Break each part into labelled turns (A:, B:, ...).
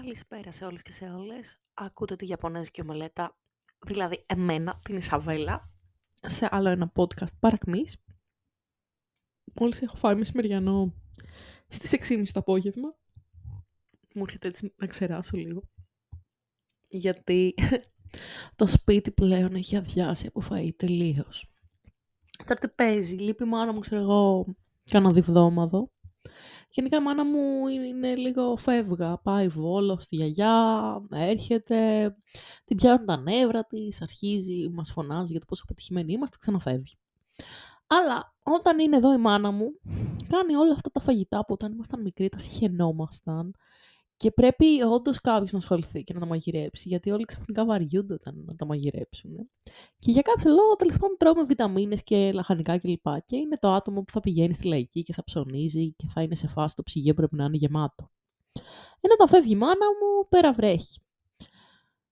A: Καλησπέρα σε όλους και σε όλες. Ακούτε τη Ιαπωνέζικη ομελέτα, δηλαδή εμένα, την Ισαβέλα, σε άλλο ένα podcast παρακμής. Μόλις έχω φάει μεσημεριανό στις 6.30 το απόγευμα. Μου έρχεται έτσι να ξεράσω λίγο. Γιατί το σπίτι πλέον έχει αδειάσει από φαΐ τελείως. Τώρα τι παίζει, λείπει μάνα μου, ξέρω εγώ, κάνα διβδόμαδο. Γενικά η μάνα μου είναι λίγο φεύγα. Πάει βόλος στη γιαγιά, έρχεται, την πιάνουν τα νεύρα της, αρχίζει, μας φωνάζει για το πόσο πετυχημένοι είμαστε, ξαναφεύγει. Αλλά όταν είναι εδώ η μάνα μου, κάνει όλα αυτά τα φαγητά που όταν ήμασταν μικροί τα συχαινόμασταν και πρέπει όντως κάποιος να ασχοληθεί και να τα μαγειρέψει, γιατί όλοι ξαφνικά βαριούνται όταν να τα μαγειρέψουν. Και για κάποιο λόγο, τέλος πάντων, τρώμε βιταμίνες και λαχανικά κλπ. Και, και είναι το άτομο που θα πηγαίνει στη λαϊκή και θα ψωνίζει και θα είναι σε φάση το ψυγείο πρέπει να είναι γεμάτο. Ενώ όταν φεύγει η μάνα μου, πέρα βρέχει.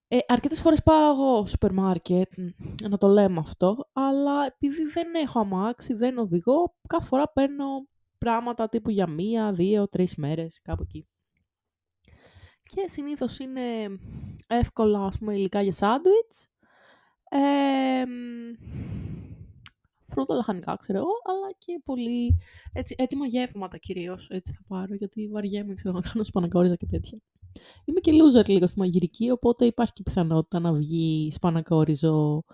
A: Ε, αρκετές φορές πάω εγώ σούπερ μάρκετ, να το λέμε αυτό, αλλά επειδή δεν έχω αμάξι, δεν οδηγώ, κάθε φορά παίρνω πράγματα τύπου για μία, δύο, τρεις μέρες, κάπου εκεί και συνήθως είναι εύκολα ας πούμε, υλικά για σάντουιτς. Ε, φρούτα λαχανικά, ξέρω εγώ, αλλά και πολύ έτσι, έτοιμα γεύματα κυρίως, έτσι θα πάρω, γιατί βαριέμαι, ξέρω, να κάνω σπανακόριζα και τέτοια. Είμαι και loser λίγο στη μαγειρική, οπότε υπάρχει και πιθανότητα να βγει σπανακόριζο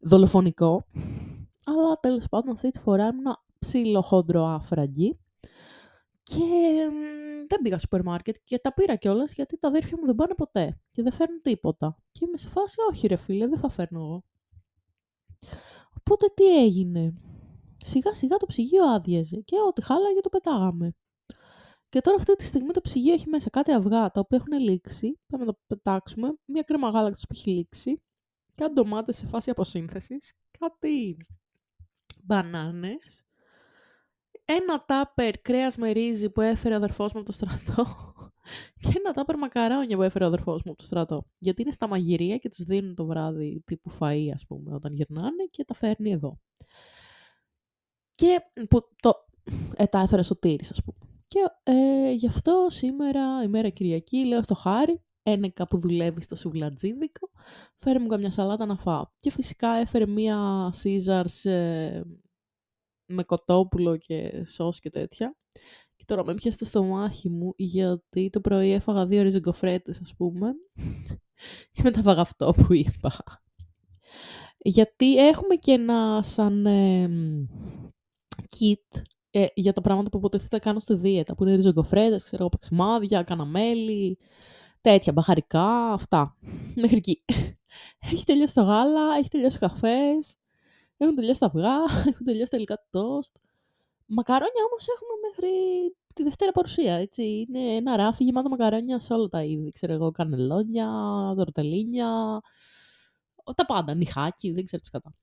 A: δολοφονικό. Αλλά τέλος πάντων αυτή τη φορά ήμουν ψήλο χόντρο άφραγγι. Και δεν πήγα στο σούπερ μάρκετ και τα πήρα κιόλας γιατί τα αδέρφια μου δεν πάνε ποτέ και δεν φέρνουν τίποτα. Και είμαι σε φάση, όχι ρε φίλε, δεν θα φέρνω εγώ. Οπότε τι έγινε. Σιγά σιγά το ψυγείο άδειαζε και ό,τι χάλαγε το πετάγαμε. Και τώρα αυτή τη στιγμή το ψυγείο έχει μέσα κάτι αυγά τα οποία έχουν λήξει. Πρέπει να το πετάξουμε. Μία κρέμα γάλακτος που έχει λήξει. Κάτι ντομάτες σε φάση αποσύνθεσης. Κάτι μπανάνες ένα τάπερ κρέας με ρύζι που έφερε ο αδερφός μου από το στρατό και ένα τάπερ μακαρόνια που έφερε ο αδερφός μου από το στρατό. Γιατί είναι στα μαγειρία και τους δίνουν το βράδυ τύπου φαΐ, ας πούμε, όταν γυρνάνε και τα φέρνει εδώ. Και που το, ε, τα έφερε Σωτήρης, ας πούμε. Και ε, γι' αυτό σήμερα, ημέρα Κυριακή, λέω στο Χάρη, ένεκα που δουλεύει στο σουβλατζίδικο, φέρε μου καμιά σαλάτα να φάω. Και φυσικά έφερε μία Caesars ε, με κοτόπουλο και σως και τέτοια. Και τώρα με πιάσε στο στομάχι μου γιατί το πρωί έφαγα δύο ριζεγκοφρέτες ας πούμε και μετά φάγα αυτό που είπα. Γιατί έχουμε και ένα σαν ε, kit ε, για τα πράγματα που υποτίθεται κάνω στη δίαιτα, που είναι ριζεγκοφρέτες, ξέρω εγώ, παξιμάδια, καναμέλι, τέτοια, μπαχαρικά, αυτά. Μέχρι εκεί. Έχει τελειώσει το γάλα, έχει τελειώσει ο καφές, έχουν τελειώσει τα αυγά, έχουν τελειώσει τα υλικά του τόστ. Μακαρόνια όμως έχουμε μέχρι τη Δευτέρα παρουσία, έτσι. Είναι ένα ράφι γεμάτο μακαρόνια σε όλα τα είδη. Ξέρω εγώ, κανελόνια, δορτελίνια, τα πάντα, νυχάκι, δεν ξέρω τι κατά.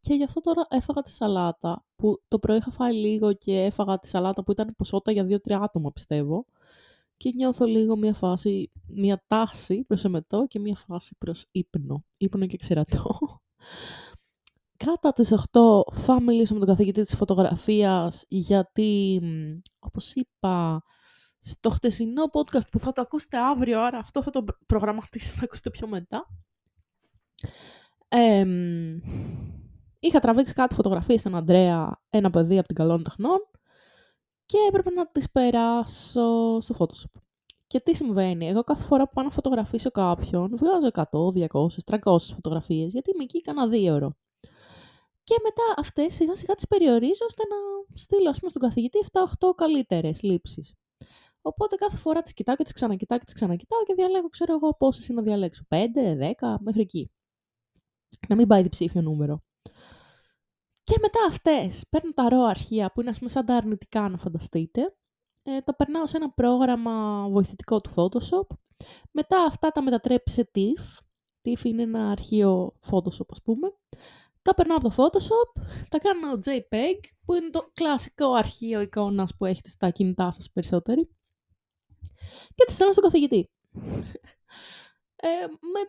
A: Και γι' αυτό τώρα έφαγα τη σαλάτα, που το πρωί είχα φάει λίγο και έφαγα τη σαλάτα που ήταν ποσότητα για 2-3 άτομα, πιστεύω. Και νιώθω λίγο μια φάση, μια τάση προς εμετό και μια φάση προς ύπνο. Ύπνο και ξερατό κατά τις 8 θα μιλήσω με τον καθηγητή της φωτογραφίας γιατί, όπως είπα, στο χτεσινό podcast που θα το ακούσετε αύριο, άρα αυτό θα το προγραμματίσω να ακούσετε πιο μετά. είχα τραβήξει κάτι φωτογραφίες στον Αντρέα, ένα παιδί από την Καλών Τεχνών και έπρεπε να τις περάσω στο Photoshop. Και τι συμβαίνει, εγώ κάθε φορά που πάω να φωτογραφίσω κάποιον, βγάζω 100, 200, 300 φωτογραφίες, γιατί είμαι εκεί κάνα δύο ώρο. Και μετά αυτές σιγά σιγά τις περιορίζω ώστε να στείλω ας πούμε, στον καθηγητή 7-8 καλύτερες λήψεις. Οπότε κάθε φορά τις κοιτάω και τις ξανακοιτάω και τις ξανακοιτάω και διαλέγω, ξέρω εγώ, πόσες είναι να διαλέξω. 5, 10, μέχρι εκεί. Να μην πάει διψήφιο νούμερο. Και μετά αυτές παίρνω τα ρο αρχεία που είναι ας πούμε σαν τα αρνητικά να φανταστείτε. Ε, τα περνάω σε ένα πρόγραμμα βοηθητικό του Photoshop. Μετά αυτά τα μετατρέπει σε TIFF. TIFF είναι ένα αρχείο Photoshop ας πούμε τα περνάω από το Photoshop, τα κάνω JPEG, που είναι το κλασικό αρχείο εικόνας που έχετε στα κινητά σας περισσότεροι, και τις στέλνω στον καθηγητή. Ε, με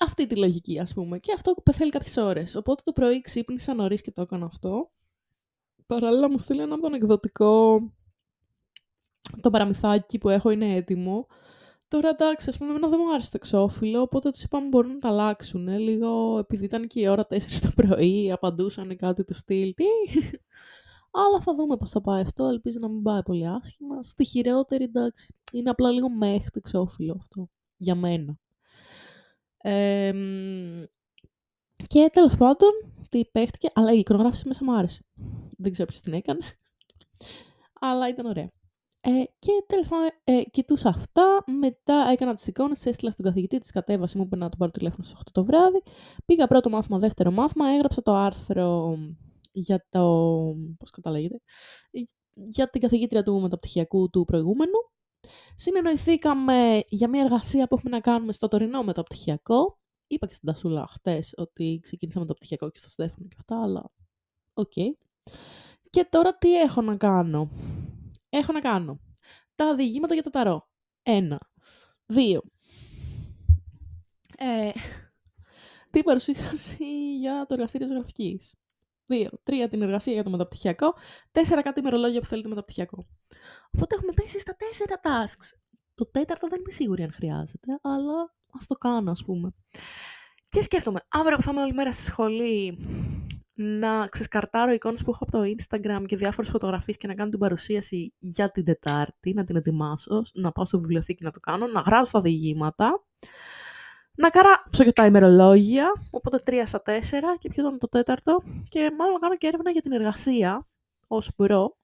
A: αυτή τη λογική, ας πούμε. Και αυτό πεθαίνει κάποιες ώρες. Οπότε το πρωί ξύπνησα νωρίς και το έκανα αυτό. Παράλληλα μου στείλανε από τον εκδοτικό το παραμυθάκι που έχω είναι έτοιμο. Τώρα εντάξει, ας πούμε, εμένα δεν μου άρεσε το εξώφυλλο, οπότε τους είπαμε μπορούν να τα αλλάξουν. Λίγο επειδή ήταν και η ώρα 4 το πρωί, απαντούσαν κάτι του στυλ. Τι; Αλλά θα δούμε πώς θα πάει αυτό. Ελπίζω να μην πάει πολύ άσχημα. Στη χειρότερη, εντάξει, είναι απλά λίγο μέχρι το εξώφυλλο αυτό. Για μένα. Ε, και τέλος πάντων, τι παίχτηκε, αλλά η εικονογράφηση μέσα μου άρεσε. Δεν ξέρω ποιος την έκανε. Αλλά ήταν ωραία. Ε, και τέλος πάντων, ε, κοιτούσα αυτά. Μετά έκανα τις εικόνες, έστειλα στον καθηγητή, τη κατέβαση, μου είπε να τον πάρω τηλέφωνο στις 8 το βράδυ. Πήγα πρώτο μάθημα, δεύτερο μάθημα, έγραψα το άρθρο για το. Πώς καταλέγεται. Για την καθηγήτρια του μεταπτυχιακού του προηγούμενου. Συνεννοηθήκαμε για μια εργασία που έχουμε να κάνουμε στο τωρινό μεταπτυχιακό. Είπα και στην Τασούλα χτες ότι ξεκίνησα μεταπτυχιακό και στο Στέφανο και αυτά, αλλά οκ. Και τώρα τι έχω να κάνω; Έχω να κάνω τα διηγήματα για το ταρό. Ένα. Δύο. Ε, την παρουσίαση για το εργαστήριο ζωγραφικής. Δύο. Τρία την εργασία για το μεταπτυχιακό. Τέσσερα κάτι ημερολόγια που θέλει το μεταπτυχιακό. Οπότε έχουμε πέσει στα τέσσερα tasks. Το τέταρτο δεν είμαι σίγουρη αν χρειάζεται, αλλά ας το κάνω, ας πούμε. Και σκέφτομαι, αύριο που θα είμαι όλη μέρα στη σχολή, να ξεσκαρτάρω εικόνες που έχω από το Instagram και διάφορες φωτογραφίες και να κάνω την παρουσίαση για την Τετάρτη, να την ετοιμάσω, να πάω στο βιβλιοθήκη να το κάνω, να γράψω τα διηγήματα, να καράψω και τα ημερολόγια, οπότε τρία στα τέσσερα και ποιο ήταν το τέταρτο και μάλλον να κάνω και έρευνα για την εργασία ως μπορώ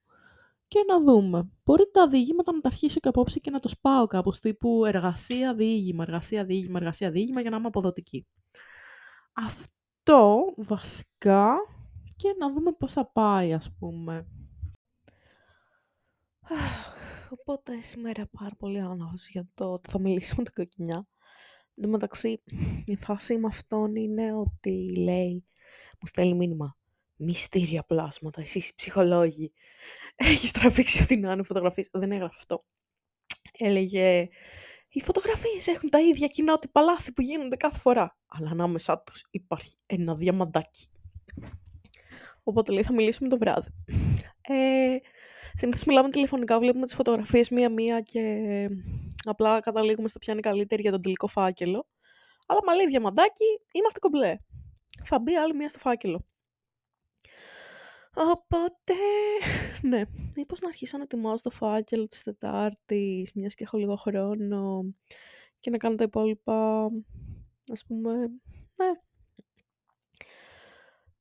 A: και να δούμε. Μπορεί τα διηγήματα να τα αρχίσω και απόψε και να το σπάω κάπως τύπου εργασία, διήγημα, εργασία, διήγημα, εργασία, διήγημα για να είμαι αποδοτική. Αυτό αυτό βασικά και να δούμε πώς θα πάει ας πούμε. Οπότε σήμερα πάρα πολύ άνοχος για το ότι θα μιλήσουμε την κοκκινιά. Εν τω μεταξύ η φάση με αυτόν είναι ότι λέει, μου στέλνει μήνυμα, μυστήρια πλάσματα, εσείς οι ψυχολόγοι. Έχεις τραβήξει ό,τι να είναι φωτογραφίες. Δεν έγραφε αυτό. Έλεγε, οι φωτογραφίες έχουν τα ίδια κοινότυπα λάθη που γίνονται κάθε φορά. Αλλά ανάμεσά τους υπάρχει ένα διαμαντάκι. Οπότε λέει θα μιλήσουμε το βράδυ. Ε, συνήθως μιλάμε τηλεφωνικά, βλέπουμε τις φωτογραφίες μία-μία και απλά καταλήγουμε στο ποια είναι καλύτερη για τον τελικό φάκελο. Αλλά μα λέει διαμαντάκι, είμαστε κομπλέ. Θα μπει άλλη μία στο φάκελο. Οπότε, ναι, μήπως να αρχίσω να ετοιμάζω το φάκελο της Τετάρτης, μιας και έχω λίγο χρόνο και να κάνω τα υπόλοιπα, ας πούμε, ναι.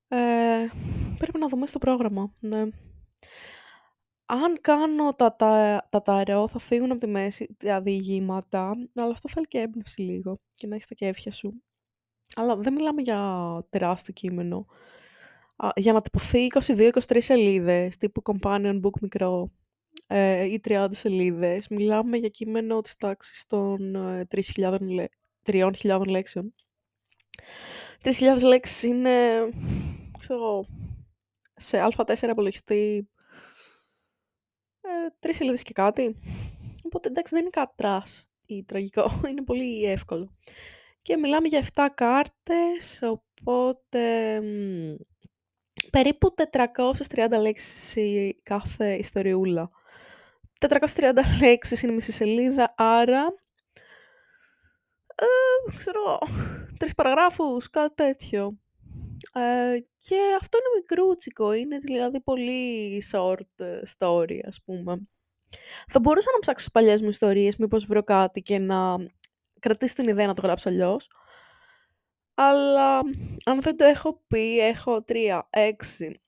A: Ε, πρέπει να δούμε στο πρόγραμμα, ναι. Αν κάνω τα, τα, τα ταρό, θα φύγουν από τη μέση τα διηγήματα, αλλά αυτό θέλει και έμπνευση λίγο και να έχεις τα κέφια σου. Αλλά δεν μιλάμε για τεράστιο κείμενο για να τυπωθεί 22-23 σελίδες, τύπου companion book μικρό ε, ή 30 σελίδες, μιλάμε για κείμενο της τάξης των 3.000 ε, λέξεων. 3.000 λέξεις είναι, ξέρω, σε Α4 υπολογιστή ε, τρεις σελίδες και κάτι. Οπότε εντάξει δεν είναι κάτι trash ή τραγικό, είναι πολύ εύκολο. Και μιλάμε για 7 κάρτες, οπότε περίπου 430 λέξεις η κάθε ιστοριούλα. 430 λέξεις είναι μισή σελίδα, άρα... Ε, ξέρω, τρεις παραγράφους, κάτι τέτοιο. Ε, και αυτό είναι μικρούτσικο, είναι δηλαδή πολύ short story, ας πούμε. Θα μπορούσα να ψάξω στις παλιές μου ιστορίες, μήπως βρω κάτι και να κρατήσω την ιδέα να το γράψω αλλιώς. Αλλά αν δεν το έχω πει, έχω τρία, έξι,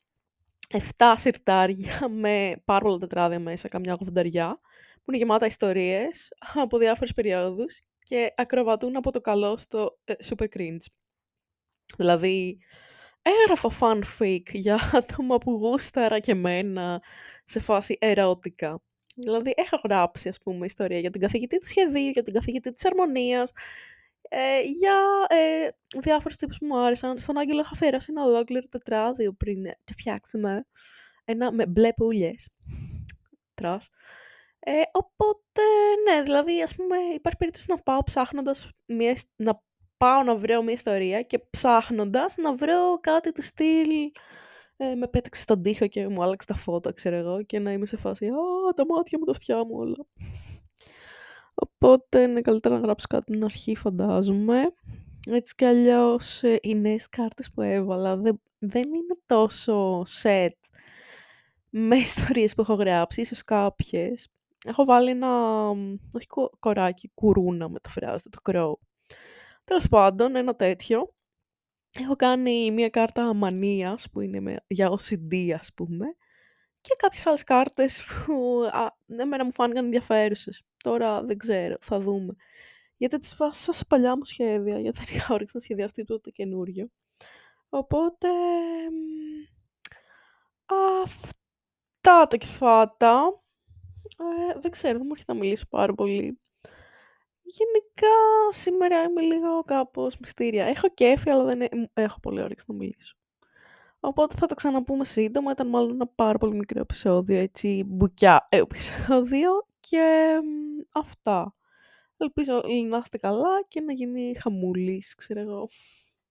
A: εφτά συρτάρια με πάρα πολλά τετράδια μέσα, καμιά ογδονταριά, που είναι γεμάτα ιστορίες από διάφορες περιόδους και ακροβατούν από το καλό στο ε, super cringe. Δηλαδή, έγραφα fanfic για άτομα που γούσταρα και μένα σε φάση ερώτικα. Δηλαδή, έχω γράψει, ας πούμε, ιστορία για την καθηγητή του σχεδίου, για την καθηγητή της αρμονίας, ε, για ε, διάφορους τύπους που μου άρεσαν. Στον Άγγελο είχα αφιερώσει ένα ολόκληρο τετράδιο πριν το φτιάξουμε. Ένα με μπλε πουλιές. Τρας. Ε, οπότε, ναι, δηλαδή, ας πούμε, υπάρχει περίπτωση να πάω ψάχνοντας μια, να πάω να βρω μια ιστορία και ψάχνοντας να βρω κάτι του στυλ ε, με πέταξε στον τοίχο και μου άλλαξε τα φώτα, ξέρω εγώ, και να είμαι σε φάση «Α, τα μάτια μου, τα αυτιά μου όλα». Οπότε είναι καλύτερα να γράψω κάτι την αρχή φαντάζομαι. Έτσι κι αλλιώς ε, οι νέες κάρτες που έβαλα δεν, δεν είναι τόσο set με ιστορίες που έχω γράψει, ίσως κάποιες. Έχω βάλει ένα, όχι κοράκι, κουρούνα μεταφράζεται, το κρό. Τέλος πάντων, ένα τέτοιο. Έχω κάνει μία κάρτα αμανίας που είναι με, για OCD ας πούμε και κάποιες άλλες κάρτες που α, εμένα μου φάνηκαν ενδιαφέρουσες. Τώρα δεν ξέρω, θα δούμε. Γιατί τις βάσα σε παλιά μου σχέδια, γιατί δεν είχα όρεξη να σχεδιάσει τίποτα καινούριο. Οπότε, αυτά τα κεφάτα. Ε, δεν ξέρω, δεν μου έρχεται να μιλήσω πάρα πολύ. Γενικά, σήμερα είμαι λίγο κάπως μυστήρια. Έχω κέφι, αλλά δεν έχω πολύ όρεξη να μιλήσω. Οπότε θα τα ξαναπούμε σύντομα. Ήταν μάλλον ένα πάρα πολύ μικρό επεισόδιο, έτσι, μπουκιά επεισόδιο. Και αυτά. Ελπίζω να είστε καλά και να γίνει χαμούλης, ξέρω εγώ.